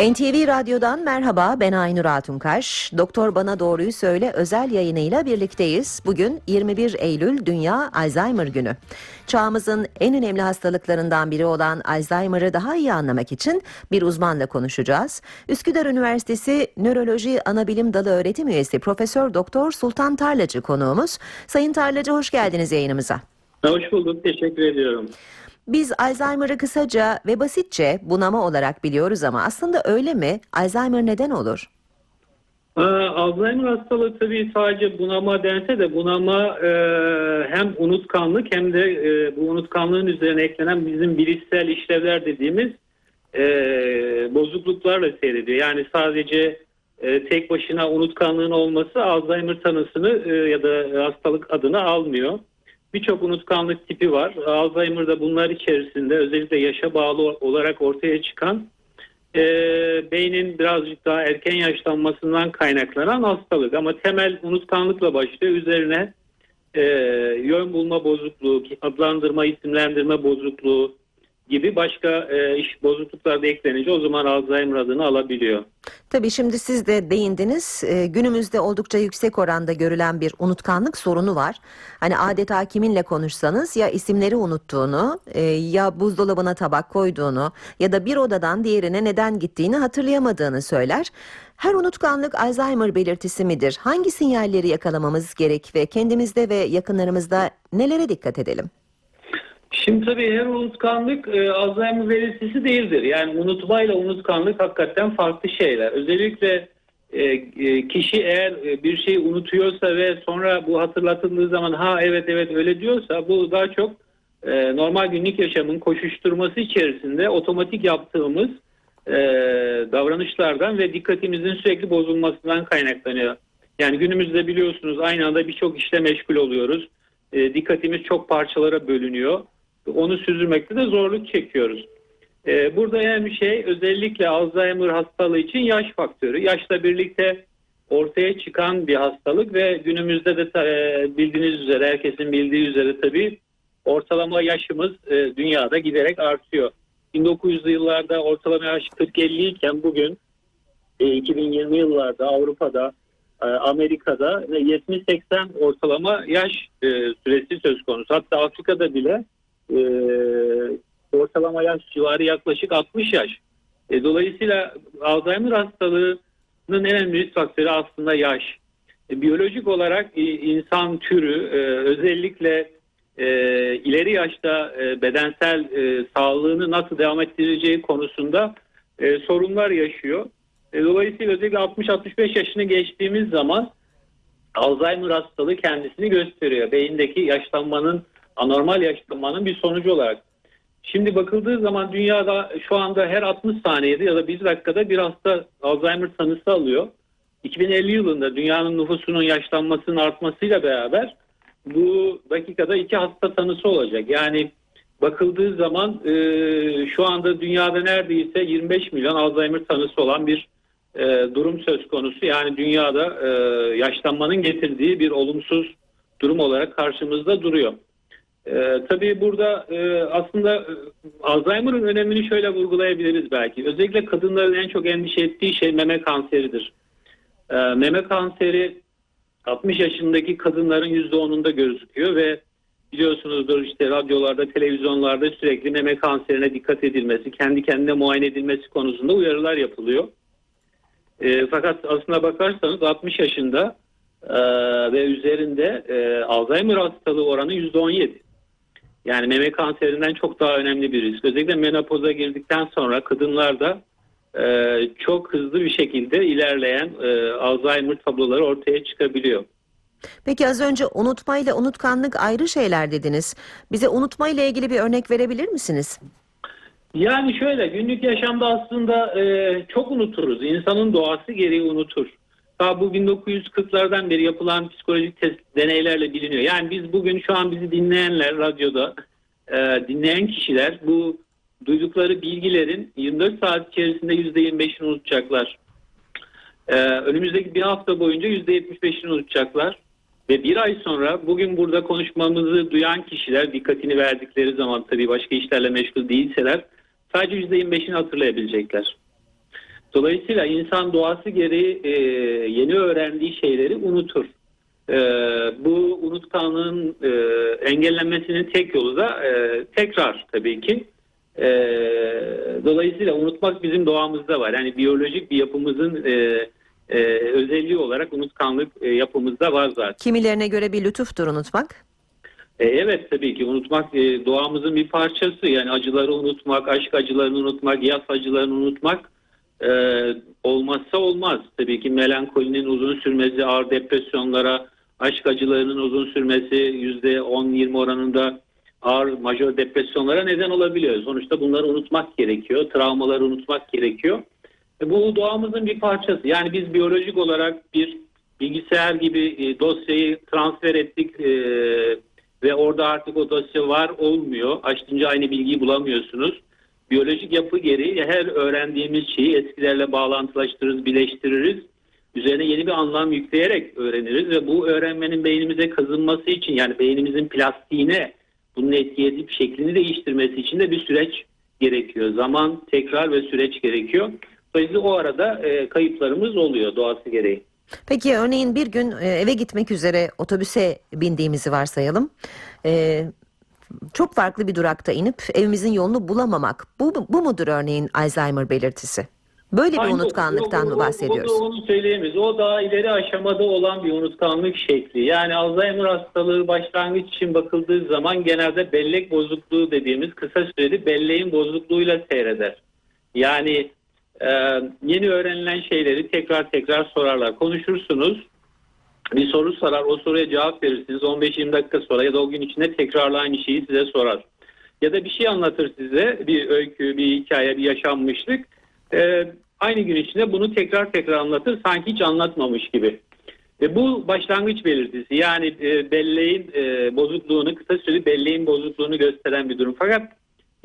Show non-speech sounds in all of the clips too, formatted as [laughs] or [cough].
NTV Radyo'dan merhaba ben Aynur Altunkaş. Doktor Bana Doğruyu Söyle özel yayınıyla birlikteyiz. Bugün 21 Eylül Dünya Alzheimer Günü. Çağımızın en önemli hastalıklarından biri olan Alzheimer'ı daha iyi anlamak için bir uzmanla konuşacağız. Üsküdar Üniversitesi Nöroloji Anabilim Dalı öğretim üyesi Profesör Doktor Sultan Tarlacı konuğumuz. Sayın Tarlacı hoş geldiniz yayınımıza. Hoş bulduk, teşekkür ediyorum. Biz Alzheimer'ı kısaca ve basitçe bunama olarak biliyoruz ama aslında öyle mi? Alzheimer neden olur? Ee, Alzheimer hastalığı tabii sadece bunama dense de bunama e, hem unutkanlık hem de e, bu unutkanlığın üzerine eklenen bizim bilişsel işlevler dediğimiz e, bozukluklarla seyrediyor. Yani sadece e, tek başına unutkanlığın olması Alzheimer tanısını e, ya da hastalık adını almıyor. Birçok unutkanlık tipi var. Alzheimer'da bunlar içerisinde özellikle yaşa bağlı olarak ortaya çıkan e, beynin birazcık daha erken yaşlanmasından kaynaklanan hastalık. Ama temel unutkanlıkla başlıyor. Üzerine e, yön bulma bozukluğu, adlandırma, isimlendirme bozukluğu gibi başka e, iş bozukluklar da eklenince o zaman Alzheimer adını alabiliyor. Tabii şimdi siz de değindiniz. E, günümüzde oldukça yüksek oranda görülen bir unutkanlık sorunu var. Hani adeta kiminle konuşsanız ya isimleri unuttuğunu e, ya buzdolabına tabak koyduğunu ya da bir odadan diğerine neden gittiğini hatırlayamadığını söyler. Her unutkanlık Alzheimer belirtisi midir? Hangi sinyalleri yakalamamız gerek ve kendimizde ve yakınlarımızda nelere dikkat edelim? Şimdi tabii her unutkanlık e, Alzheimer belirtisi değildir. Yani unutmayla unutkanlık hakikaten farklı şeyler. Özellikle e, e, kişi eğer e, bir şeyi unutuyorsa ve sonra bu hatırlatıldığı zaman ha evet evet öyle diyorsa bu daha çok e, normal günlük yaşamın koşuşturması içerisinde otomatik yaptığımız e, davranışlardan ve dikkatimizin sürekli bozulmasından kaynaklanıyor. Yani günümüzde biliyorsunuz aynı anda birçok işle meşgul oluyoruz. E, dikkatimiz çok parçalara bölünüyor onu sürdürmekte de zorluk çekiyoruz. Ee, burada önemli şey özellikle Alzheimer hastalığı için yaş faktörü. Yaşla birlikte ortaya çıkan bir hastalık ve günümüzde de e, bildiğiniz üzere herkesin bildiği üzere tabii ortalama yaşımız e, dünyada giderek artıyor. 1900'lü yıllarda ortalama yaş 40-50 iken bugün 2020 e, yıllarda Avrupa'da Amerika'da 70-80 ortalama yaş süresi söz konusu. Hatta Afrika'da bile e, ortalama yaş civarı yaklaşık 60 yaş. E, dolayısıyla Alzheimer hastalığının en önemli risk faktörü aslında yaş. E, biyolojik olarak e, insan türü e, özellikle e, ileri yaşta e, bedensel e, sağlığını nasıl devam ettireceği konusunda e, sorunlar yaşıyor. E, dolayısıyla özellikle 60-65 yaşını geçtiğimiz zaman Alzheimer hastalığı kendisini gösteriyor. Beyindeki yaşlanmanın anormal yaşlanmanın bir sonucu olarak. Şimdi bakıldığı zaman dünyada şu anda her 60 saniyede ya da 1 dakikada bir hasta Alzheimer tanısı alıyor. 2050 yılında dünyanın nüfusunun yaşlanmasının artmasıyla beraber bu dakikada iki hasta tanısı olacak. Yani bakıldığı zaman e, şu anda dünyada neredeyse 25 milyon Alzheimer tanısı olan bir e, durum söz konusu. Yani dünyada e, yaşlanmanın getirdiği bir olumsuz durum olarak karşımızda duruyor. Ee, tabii burada e, aslında e, Alzheimer'ın önemini şöyle vurgulayabiliriz belki. Özellikle kadınların en çok endişe ettiği şey meme kanseridir. Ee, meme kanseri 60 yaşındaki kadınların %10'unda gözüküyor ve biliyorsunuzdur işte radyolarda, televizyonlarda sürekli meme kanserine dikkat edilmesi, kendi kendine muayene edilmesi konusunda uyarılar yapılıyor. E, fakat aslına bakarsanız 60 yaşında e, ve üzerinde e, Alzheimer hastalığı oranı %17. Yani meme kanserinden çok daha önemli bir risk. Özellikle menopoza girdikten sonra kadınlarda e, çok hızlı bir şekilde ilerleyen e, Alzheimer tabloları ortaya çıkabiliyor. Peki az önce unutma ile unutkanlık ayrı şeyler dediniz. Bize unutma ile ilgili bir örnek verebilir misiniz? Yani şöyle günlük yaşamda aslında e, çok unuturuz. İnsanın doğası gereği unutur. Daha bu 1940'lardan beri yapılan psikolojik test deneylerle biliniyor. Yani biz bugün şu an bizi dinleyenler radyoda e, dinleyen kişiler bu duydukları bilgilerin 24 saat içerisinde %25'ini unutacaklar. E, önümüzdeki bir hafta boyunca %75'ini unutacaklar. Ve bir ay sonra bugün burada konuşmamızı duyan kişiler dikkatini verdikleri zaman tabii başka işlerle meşgul değilseler sadece %25'ini hatırlayabilecekler. Dolayısıyla insan doğası gereği e, yeni öğrendiği şeyleri unutur. E, bu unutkanlığın e, engellenmesinin tek yolu da e, tekrar tabii ki. E, dolayısıyla unutmak bizim doğamızda var. Yani biyolojik bir yapımızın e, e, özelliği olarak unutkanlık e, yapımızda var zaten. Kimilerine göre bir lütuftur unutmak. E, evet tabii ki unutmak e, doğamızın bir parçası. Yani acıları unutmak, aşk acılarını unutmak, yas acılarını unutmak e, olmazsa olmaz. Tabii ki melankolinin uzun sürmesi, ağır depresyonlara, aşk acılarının uzun sürmesi %10-20 oranında ağır majör depresyonlara neden olabiliyor. Sonuçta bunları unutmak gerekiyor. Travmaları unutmak gerekiyor. E, bu doğamızın bir parçası. Yani biz biyolojik olarak bir bilgisayar gibi e, dosyayı transfer ettik e, ve orada artık o dosya var olmuyor. Açtınca aynı bilgiyi bulamıyorsunuz. Biyolojik yapı gereği her öğrendiğimiz şeyi eskilerle bağlantılaştırırız, birleştiririz. Üzerine yeni bir anlam yükleyerek öğreniriz ve bu öğrenmenin beynimize kazınması için yani beynimizin plastiğine bunun etki edip şeklini değiştirmesi için de bir süreç gerekiyor. Zaman, tekrar ve süreç gerekiyor. Dolayısıyla o arada e, kayıplarımız oluyor doğası gereği. Peki örneğin bir gün e, eve gitmek üzere otobüse bindiğimizi varsayalım. E, çok farklı bir durakta inip evimizin yolunu bulamamak. Bu, bu mudur örneğin Alzheimer belirtisi? Böyle bir Aynı unutkanlıktan o- mı o- bahsediyoruz? O, onu söyleyemeyiz. O daha ileri aşamada olan bir unutkanlık şekli. Yani Alzheimer hastalığı başlangıç için bakıldığı zaman genelde bellek bozukluğu dediğimiz kısa süreli belleğin bozukluğuyla seyreder. Yani e, yeni öğrenilen şeyleri tekrar tekrar sorarlar. Konuşursunuz. Bir soru sorar. O soruya cevap verirsiniz. 15-20 dakika sonra ya da o gün içinde tekrarla aynı şeyi size sorar. Ya da bir şey anlatır size. Bir öykü, bir hikaye, bir yaşanmışlık. Ee, aynı gün içinde bunu tekrar tekrar anlatır. Sanki hiç anlatmamış gibi. Ve bu başlangıç belirtisi. Yani e, belleğin e, bozukluğunu, kısa süreli belleğin bozukluğunu gösteren bir durum. Fakat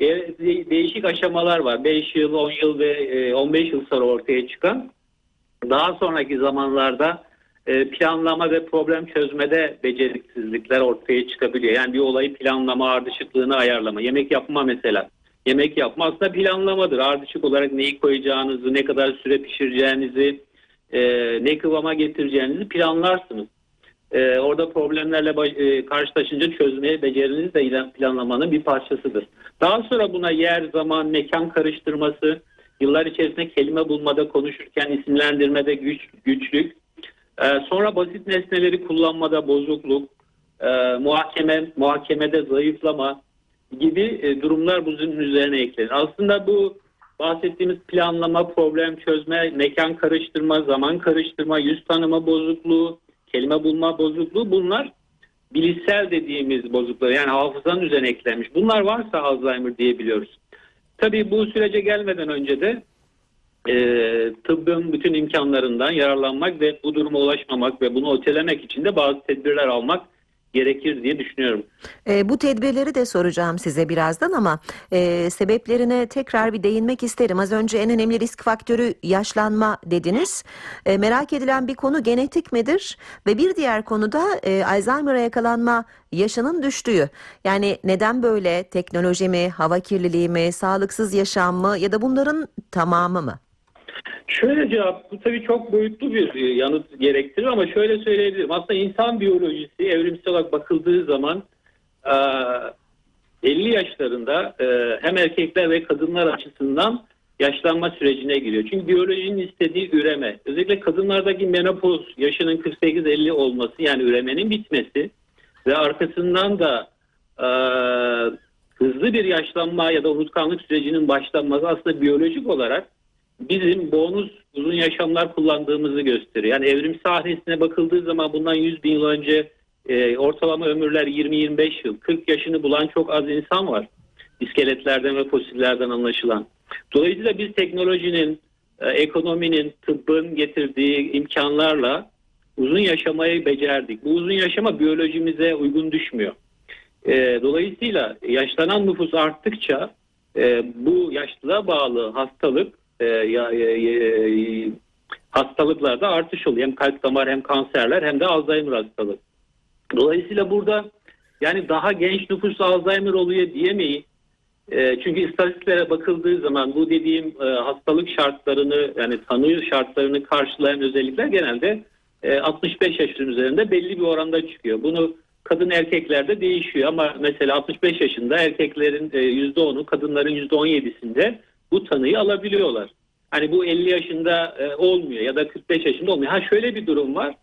e, de- değişik aşamalar var. 5 yıl, 10 yıl ve e, 15 yıl sonra ortaya çıkan. Daha sonraki zamanlarda e, planlama ve problem çözmede beceriksizlikler ortaya çıkabiliyor. Yani bir olayı planlama, ardışıklığını ayarlama. Yemek yapma mesela. Yemek yapma aslında planlamadır. Ardışık olarak neyi koyacağınızı, ne kadar süre pişireceğinizi, e, ne kıvama getireceğinizi planlarsınız. E, orada problemlerle e, karşılaşınca çözmeye beceriniz de planlamanın bir parçasıdır. Daha sonra buna yer, zaman, mekan karıştırması, yıllar içerisinde kelime bulmada, konuşurken isimlendirmede güç, güçlük, e, sonra basit nesneleri kullanmada bozukluk, e, muhakeme, muhakemede zayıflama gibi e, durumlar bunun üzerine eklenir. Aslında bu bahsettiğimiz planlama, problem çözme, mekan karıştırma, zaman karıştırma, yüz tanıma bozukluğu, kelime bulma bozukluğu bunlar bilişsel dediğimiz bozukluklar yani hafızanın üzerine eklenmiş. Bunlar varsa Alzheimer diyebiliyoruz. Tabii bu sürece gelmeden önce de e, tıbbın bütün imkanlarından yararlanmak ve bu duruma ulaşmamak ve bunu ötelemek için de bazı tedbirler almak gerekir diye düşünüyorum. E, bu tedbirleri de soracağım size birazdan ama e, sebeplerine tekrar bir değinmek isterim. Az önce en önemli risk faktörü yaşlanma dediniz. E, merak edilen bir konu genetik midir? Ve bir diğer konu da e, Alzheimer'a yakalanma yaşının düştüğü. Yani neden böyle? Teknoloji mi, hava kirliliği mi, sağlıksız yaşam mı ya da bunların tamamı mı? Şöyle cevap, bu tabii çok boyutlu bir e, yanıt gerektirir ama şöyle söyleyebilirim. Aslında insan biyolojisi evrimsel olarak bakıldığı zaman e, 50 yaşlarında e, hem erkekler ve kadınlar açısından yaşlanma sürecine giriyor. Çünkü biyolojinin istediği üreme, özellikle kadınlardaki menopoz yaşının 48-50 olması yani üremenin bitmesi ve arkasından da e, hızlı bir yaşlanma ya da unutkanlık sürecinin başlanması aslında biyolojik olarak bizim bonus uzun yaşamlar kullandığımızı gösteriyor. Yani evrim sahnesine bakıldığı zaman bundan 100 bin yıl önce e, ortalama ömürler 20-25 yıl. 40 yaşını bulan çok az insan var. İskeletlerden ve fosillerden anlaşılan. Dolayısıyla biz teknolojinin, e, ekonominin, tıbbın getirdiği imkanlarla uzun yaşamayı becerdik. Bu uzun yaşama biyolojimize uygun düşmüyor. E, dolayısıyla yaşlanan nüfus arttıkça e, bu yaşlılığa bağlı hastalık e, ya- ya- hastalıklarda artış oluyor. Hem kalp damar hem kanserler hem de Alzheimer hastalığı. Dolayısıyla burada yani daha genç nüfus Alzheimer oluyor diyemeyiz. E, çünkü istatistiklere bakıldığı zaman bu dediğim e, hastalık şartlarını yani tanı şartlarını karşılayan özellikler genelde e, 65 yaşın üzerinde belli bir oranda çıkıyor. Bunu kadın erkeklerde değişiyor ama mesela 65 yaşında erkeklerin e, %10'u kadınların %17'sinde bu tanıyı alabiliyorlar. Hani bu 50 yaşında e, olmuyor ya da 45 yaşında olmuyor. Ha şöyle bir durum var.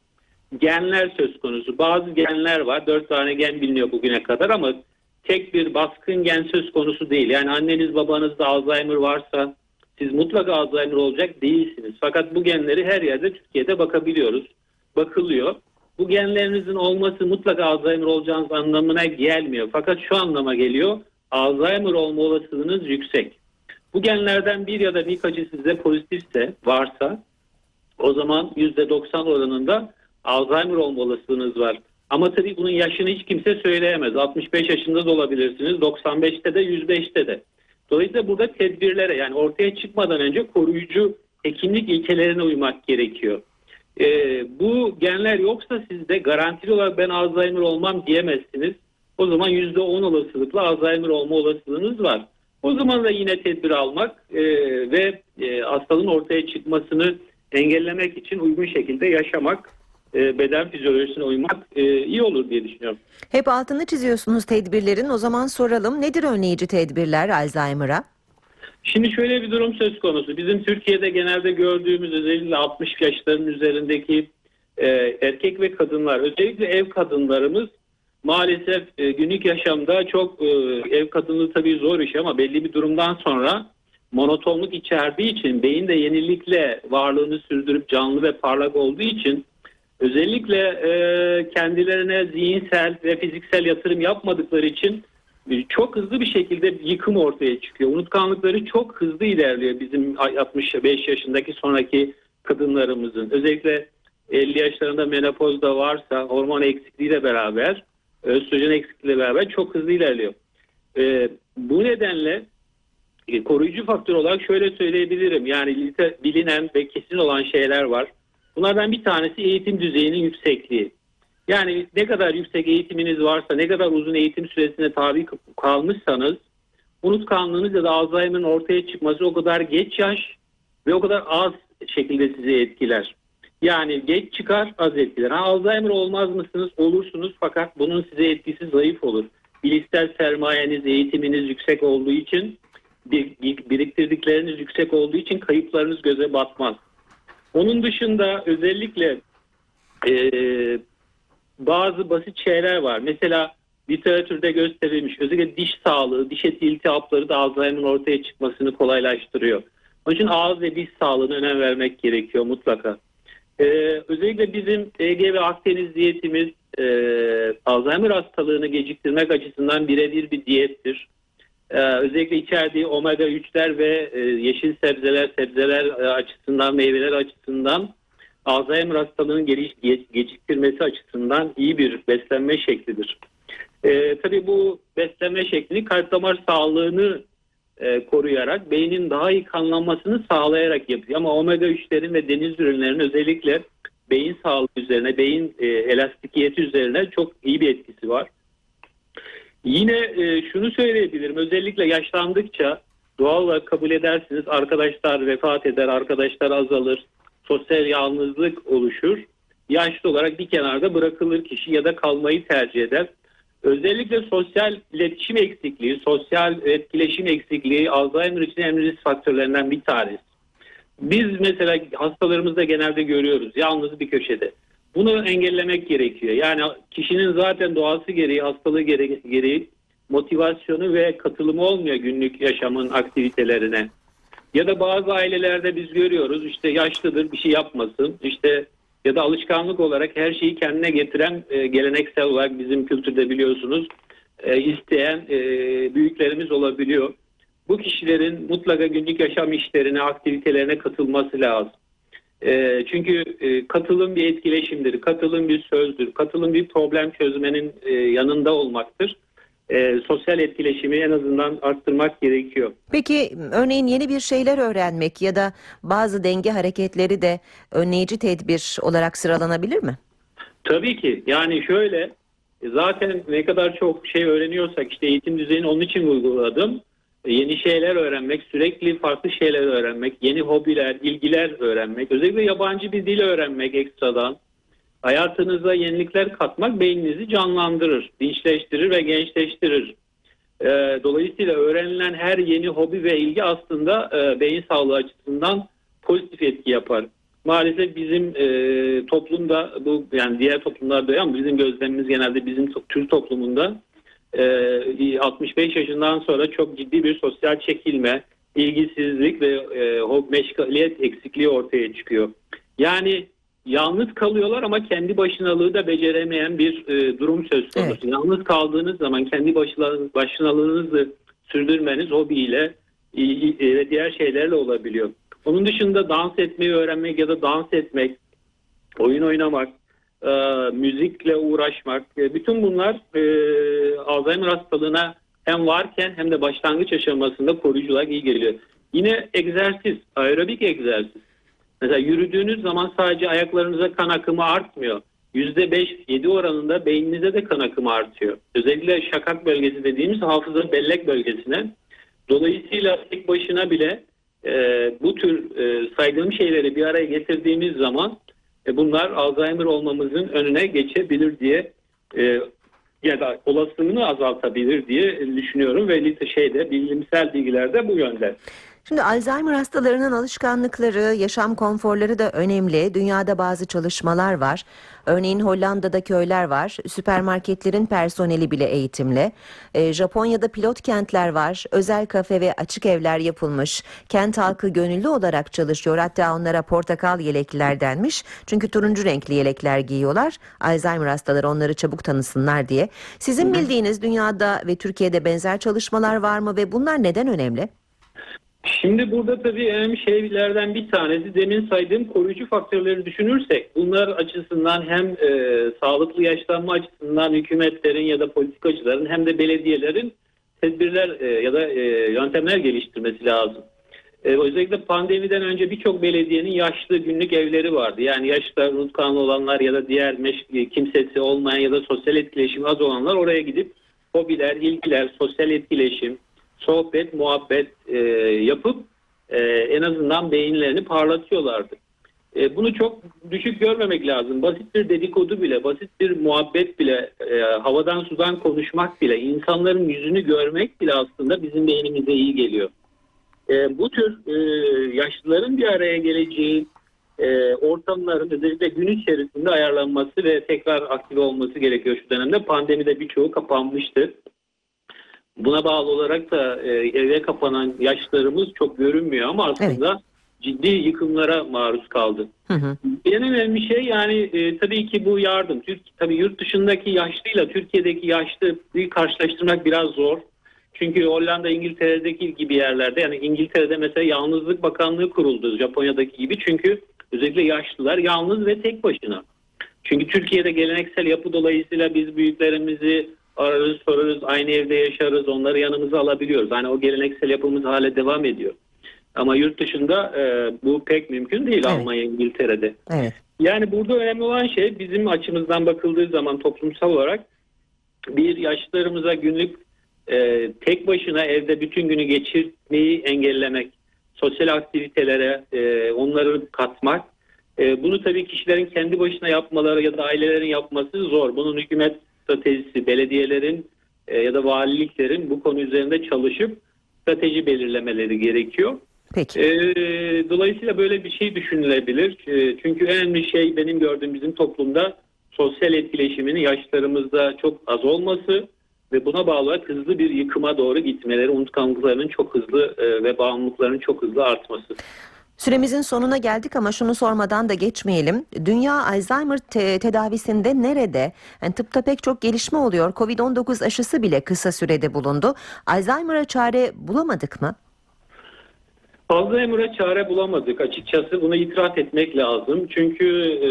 Genler söz konusu. Bazı genler var. 4 tane gen biliniyor bugüne kadar ama tek bir baskın gen söz konusu değil. Yani anneniz babanızda Alzheimer varsa siz mutlaka Alzheimer olacak değilsiniz. Fakat bu genleri her yerde Türkiye'de bakabiliyoruz. Bakılıyor. Bu genlerinizin olması mutlaka Alzheimer olacağınız anlamına gelmiyor. Fakat şu anlama geliyor. Alzheimer olma olasılığınız yüksek. Bu genlerden bir ya da birkaçı sizde pozitifse varsa o zaman %90 oranında Alzheimer olma olasılığınız var. Ama tabii bunun yaşını hiç kimse söyleyemez. 65 yaşında da olabilirsiniz, 95'te de 105'te de. Dolayısıyla burada tedbirlere yani ortaya çıkmadan önce koruyucu hekimlik ilkelerine uymak gerekiyor. Ee, bu genler yoksa sizde garantili olarak ben Alzheimer olmam diyemezsiniz. O zaman %10 olasılıkla Alzheimer olma olasılığınız var. O zaman da yine tedbir almak e, ve e, hastalığın ortaya çıkmasını engellemek için uygun şekilde yaşamak, e, beden fizyolojisine uymak e, iyi olur diye düşünüyorum. Hep altını çiziyorsunuz tedbirlerin. O zaman soralım nedir önleyici tedbirler Alzheimer'a? Şimdi şöyle bir durum söz konusu. Bizim Türkiye'de genelde gördüğümüz özellikle 60 yaşların üzerindeki e, erkek ve kadınlar, özellikle ev kadınlarımız maalesef e, günlük yaşamda çok e, ev kadınlığı tabii zor iş ama belli bir durumdan sonra monotonluk içerdiği için beyin de yenilikle varlığını sürdürüp canlı ve parlak olduğu için özellikle e, kendilerine zihinsel ve fiziksel yatırım yapmadıkları için çok hızlı bir şekilde yıkım ortaya çıkıyor. Unutkanlıkları çok hızlı ilerliyor bizim 65 yaşındaki sonraki kadınlarımızın. Özellikle 50 yaşlarında menopozda varsa hormon eksikliğiyle beraber östrojen eksikliğiyle beraber çok hızlı ilerliyor. E, bu nedenle e, koruyucu faktör olarak şöyle söyleyebilirim. Yani bilinen ve kesin olan şeyler var. Bunlardan bir tanesi eğitim düzeyinin yüksekliği. Yani ne kadar yüksek eğitiminiz varsa, ne kadar uzun eğitim süresine tabi kalmışsanız unutkanlığınız ya da Alzheimer'ın ortaya çıkması o kadar geç yaş ve o kadar az şekilde sizi etkiler. Yani geç çıkar az etkiler. Ha, Alzheimer olmaz mısınız? Olursunuz fakat bunun size etkisi zayıf olur. Bilişsel sermayeniz, eğitiminiz yüksek olduğu için biriktirdikleriniz yüksek olduğu için kayıplarınız göze batmaz. Onun dışında özellikle e, bazı basit şeyler var. Mesela literatürde gösterilmiş özellikle diş sağlığı, diş eti iltihapları da Alzheimer'ın ortaya çıkmasını kolaylaştırıyor. Onun için ağız ve diş sağlığına önem vermek gerekiyor mutlaka. Ee, özellikle bizim Ege ve Akdeniz diyetimiz e, Alzheimer hastalığını geciktirmek açısından birebir bir diyettir. Ee, özellikle içerdiği omega 3'ler ve e, yeşil sebzeler, sebzeler e, açısından, meyveler açısından Alzheimer hastalığının geliş, geç, geciktirmesi açısından iyi bir beslenme şeklidir. E, tabii bu beslenme şekli kalp damar sağlığını e, koruyarak beynin daha iyi kanlanmasını sağlayarak yapıyor. Ama omega 3'lerin ve deniz ürünlerinin özellikle beyin sağlığı üzerine, beyin e, elastikiyeti üzerine çok iyi bir etkisi var. Yine e, şunu söyleyebilirim. Özellikle yaşlandıkça doğal olarak kabul edersiniz arkadaşlar vefat eder, arkadaşlar azalır, sosyal yalnızlık oluşur. Yaşlı olarak bir kenarda bırakılır kişi ya da kalmayı tercih eder. Özellikle sosyal iletişim eksikliği, sosyal etkileşim eksikliği Alzheimer için en risk faktörlerinden bir tanesi. Biz mesela hastalarımızda genelde görüyoruz yalnız bir köşede. Bunu engellemek gerekiyor. Yani kişinin zaten doğası gereği, hastalığı gereği, motivasyonu ve katılımı olmuyor günlük yaşamın aktivitelerine. Ya da bazı ailelerde biz görüyoruz işte yaşlıdır bir şey yapmasın. İşte ya da alışkanlık olarak her şeyi kendine getiren e, geleneksel olarak bizim kültürde biliyorsunuz e, isteyen e, büyüklerimiz olabiliyor. Bu kişilerin mutlaka günlük yaşam işlerine, aktivitelerine katılması lazım. E, çünkü e, katılım bir etkileşimdir, katılım bir sözdür, katılım bir problem çözmenin e, yanında olmaktır e, sosyal etkileşimi en azından arttırmak gerekiyor. Peki örneğin yeni bir şeyler öğrenmek ya da bazı denge hareketleri de önleyici tedbir olarak sıralanabilir mi? Tabii ki. Yani şöyle zaten ne kadar çok şey öğreniyorsak işte eğitim düzeyini onun için uyguladım. e, yeni şeyler öğrenmek, sürekli farklı şeyler öğrenmek, yeni hobiler, ilgiler öğrenmek, özellikle yabancı bir dil öğrenmek ekstradan. Hayatınıza yenilikler katmak beyninizi canlandırır, dinçleştirir ve gençleştirir. E, dolayısıyla öğrenilen her yeni hobi ve ilgi aslında e, beyin sağlığı açısından pozitif etki yapar. Maalesef bizim e, toplumda bu yani diğer toplumlarda ama bizim gözlemimiz genelde bizim Türk toplumunda e, 65 yaşından sonra çok ciddi bir sosyal çekilme, ilgisizlik ve e, meşgaliyet eksikliği ortaya çıkıyor. Yani yalnız kalıyorlar ama kendi başınalığı da beceremeyen bir e, durum söz konusu. Evet. Yalnız kaldığınız zaman kendi başına- başınalığınızı sürdürmeniz hobiyle i- ve diğer şeylerle olabiliyor. Onun dışında dans etmeyi öğrenmek ya da dans etmek, oyun oynamak, e, müzikle uğraşmak, e, bütün bunlar e, Alzheimer hastalığına hem varken hem de başlangıç aşamasında koruyucu olarak iyi geliyor. Yine egzersiz, aerobik egzersiz. Mesela yürüdüğünüz zaman sadece ayaklarınıza kan akımı artmıyor. %5-7 oranında beyninize de kan akımı artıyor. Özellikle şakak bölgesi dediğimiz hafıza bellek bölgesine. Dolayısıyla tek başına bile e, bu tür e, saydığım şeyleri bir araya getirdiğimiz zaman e, bunlar Alzheimer olmamızın önüne geçebilir diye e, ya da olasılığını azaltabilir diye düşünüyorum ve şeyde bilimsel bilgiler de bu yönde. Şimdi Alzheimer hastalarının alışkanlıkları, yaşam konforları da önemli. Dünyada bazı çalışmalar var. Örneğin Hollanda'da köyler var. Süpermarketlerin personeli bile eğitimli. Ee, Japonya'da pilot kentler var. Özel kafe ve açık evler yapılmış. Kent halkı gönüllü olarak çalışıyor. Hatta onlara portakal yelekliler denmiş. Çünkü turuncu renkli yelekler giyiyorlar. Alzheimer hastaları onları çabuk tanısınlar diye. Sizin bildiğiniz dünyada ve Türkiye'de benzer çalışmalar var mı ve bunlar neden önemli? Şimdi burada tabii önemli şeylerden bir tanesi demin saydığım koruyucu faktörleri düşünürsek bunlar açısından hem e, sağlıklı yaşlanma açısından hükümetlerin ya da politikacıların hem de belediyelerin tedbirler e, ya da e, yöntemler geliştirmesi lazım. E, özellikle pandemiden önce birçok belediyenin yaşlı günlük evleri vardı. Yani yaşta unutkanlı olanlar ya da diğer meş- kimsesi olmayan ya da sosyal etkileşimi az olanlar oraya gidip hobiler, ilgiler, sosyal etkileşim, sohbet, muhabbet e, yapıp e, en azından beyinlerini parlatıyorlardı. E, bunu çok düşük görmemek lazım. Basit bir dedikodu bile, basit bir muhabbet bile, e, havadan sudan konuşmak bile, insanların yüzünü görmek bile aslında bizim beynimize iyi geliyor. E, bu tür e, yaşlıların bir araya geleceği e, ortamların özellikle gün içerisinde ayarlanması ve tekrar aktive olması gerekiyor şu dönemde. Pandemide birçoğu kapanmıştı. Buna bağlı olarak da e, eve kapanan yaşlarımız çok görünmüyor ama aslında ciddi yıkımlara maruz kaldı. Hı hı. En önemli şey yani e, tabii ki bu yardım. Türk, tabii yurt dışındaki yaşlıyla Türkiye'deki yaşlıyı karşılaştırmak biraz zor. Çünkü Hollanda, İngiltere'deki gibi yerlerde yani İngiltere'de mesela Yalnızlık Bakanlığı kuruldu Japonya'daki gibi. Çünkü özellikle yaşlılar yalnız ve tek başına. Çünkü Türkiye'de geleneksel yapı dolayısıyla biz büyüklerimizi ararız, sorarız, aynı evde yaşarız, onları yanımıza alabiliyoruz. Hani o geleneksel yapımız hala devam ediyor. Ama yurt dışında e, bu pek mümkün değil Evet. Almanya, İngiltere'de. Evet. Yani burada önemli olan şey bizim açımızdan bakıldığı zaman toplumsal olarak bir yaşlılarımıza günlük e, tek başına evde bütün günü geçirmeyi engellemek, sosyal aktivitelere e, onları katmak. E, bunu tabii kişilerin kendi başına yapmaları ya da ailelerin yapması zor. Bunun hükümet stratejisi, belediyelerin e, ya da valiliklerin bu konu üzerinde çalışıp strateji belirlemeleri gerekiyor. Peki. Ee, dolayısıyla böyle bir şey düşünülebilir. Ee, çünkü önemli şey benim gördüğüm bizim toplumda sosyal etkileşimin yaşlarımızda çok az olması ve buna bağlı olarak hızlı bir yıkıma doğru gitmeleri, unutkanlıklarının çok hızlı e, ve bağımlılıklarının çok hızlı artması. Süremizin sonuna geldik ama şunu sormadan da geçmeyelim. Dünya Alzheimer te- tedavisinde nerede? Yani tıpta pek çok gelişme oluyor. Covid-19 aşısı bile kısa sürede bulundu. Alzheimer'a çare bulamadık mı? Alzheimer'a çare bulamadık açıkçası bunu itiraf etmek lazım. Çünkü e,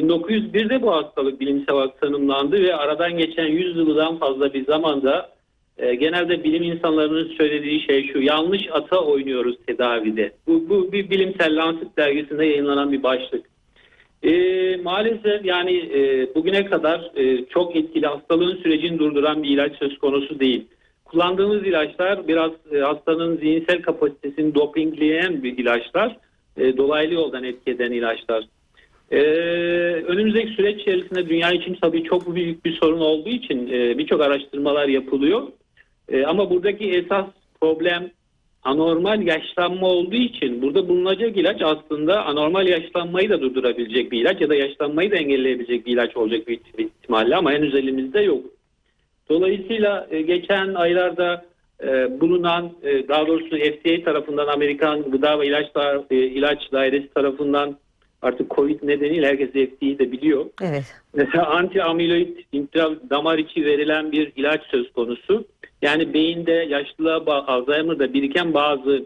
1901'de bu hastalık bilimsel olarak tanımlandı ve aradan geçen 100 yıldan fazla bir zamanda e, genelde bilim insanlarının söylediği şey şu yanlış ata oynuyoruz tedavide. Bu, bu bir bilimsel Lancet dergisinde yayınlanan bir başlık. E, maalesef yani e, bugüne kadar e, çok etkili hastalığın sürecini durduran bir ilaç söz konusu değil. kullandığımız ilaçlar biraz e, hastanın zihinsel kapasitesini dopingleyen bir ilaçlar. E, dolaylı yoldan etki eden ilaçlar. E, önümüzdeki süreç içerisinde dünya için tabii çok büyük bir sorun olduğu için e, birçok araştırmalar yapılıyor. E, ama buradaki esas problem anormal yaşlanma olduğu için burada bulunacak ilaç aslında anormal yaşlanmayı da durdurabilecek bir ilaç ya da yaşlanmayı da engelleyebilecek bir ilaç olacak bir ihtimalle ama henüz elimizde yok. Dolayısıyla e, geçen aylarda e, bulunan e, daha doğrusu FDA tarafından Amerikan Gıda ve İlaç, Da- e, İlaç Dairesi tarafından artık Covid nedeniyle herkes FDA'yı de biliyor. Evet. [laughs] Mesela anti amiloid damar içi verilen bir ilaç söz konusu. Yani beyinde yaşlılığa Alzheimer'da biriken bazı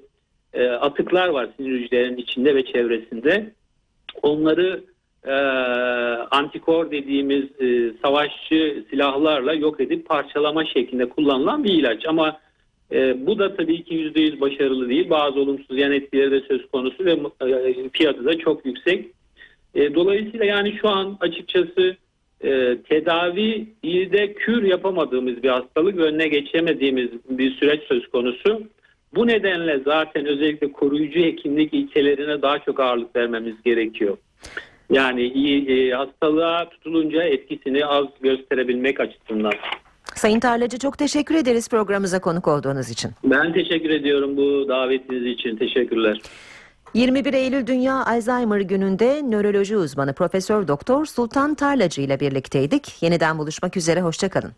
e, atıklar var sinir hücrelerinin içinde ve çevresinde. Onları e, antikor dediğimiz e, savaşçı silahlarla yok edip parçalama şeklinde kullanılan bir ilaç. Ama e, bu da tabii ki %100 başarılı değil. Bazı olumsuz yan etkileri de söz konusu ve e, fiyatı da çok yüksek. E, dolayısıyla yani şu an açıkçası e, tedavi iyi de kür yapamadığımız bir hastalık ve önüne geçemediğimiz bir süreç söz konusu. Bu nedenle zaten özellikle koruyucu hekimlik ilkelerine daha çok ağırlık vermemiz gerekiyor. Yani iyi e, hastalığa tutulunca etkisini az gösterebilmek açısından. Sayın Tarlacı çok teşekkür ederiz programımıza konuk olduğunuz için. Ben teşekkür ediyorum bu davetiniz için. Teşekkürler. 21 Eylül Dünya Alzheimer gününde nöroloji uzmanı Profesör Doktor Sultan Tarlacı ile birlikteydik. Yeniden buluşmak üzere hoşçakalın.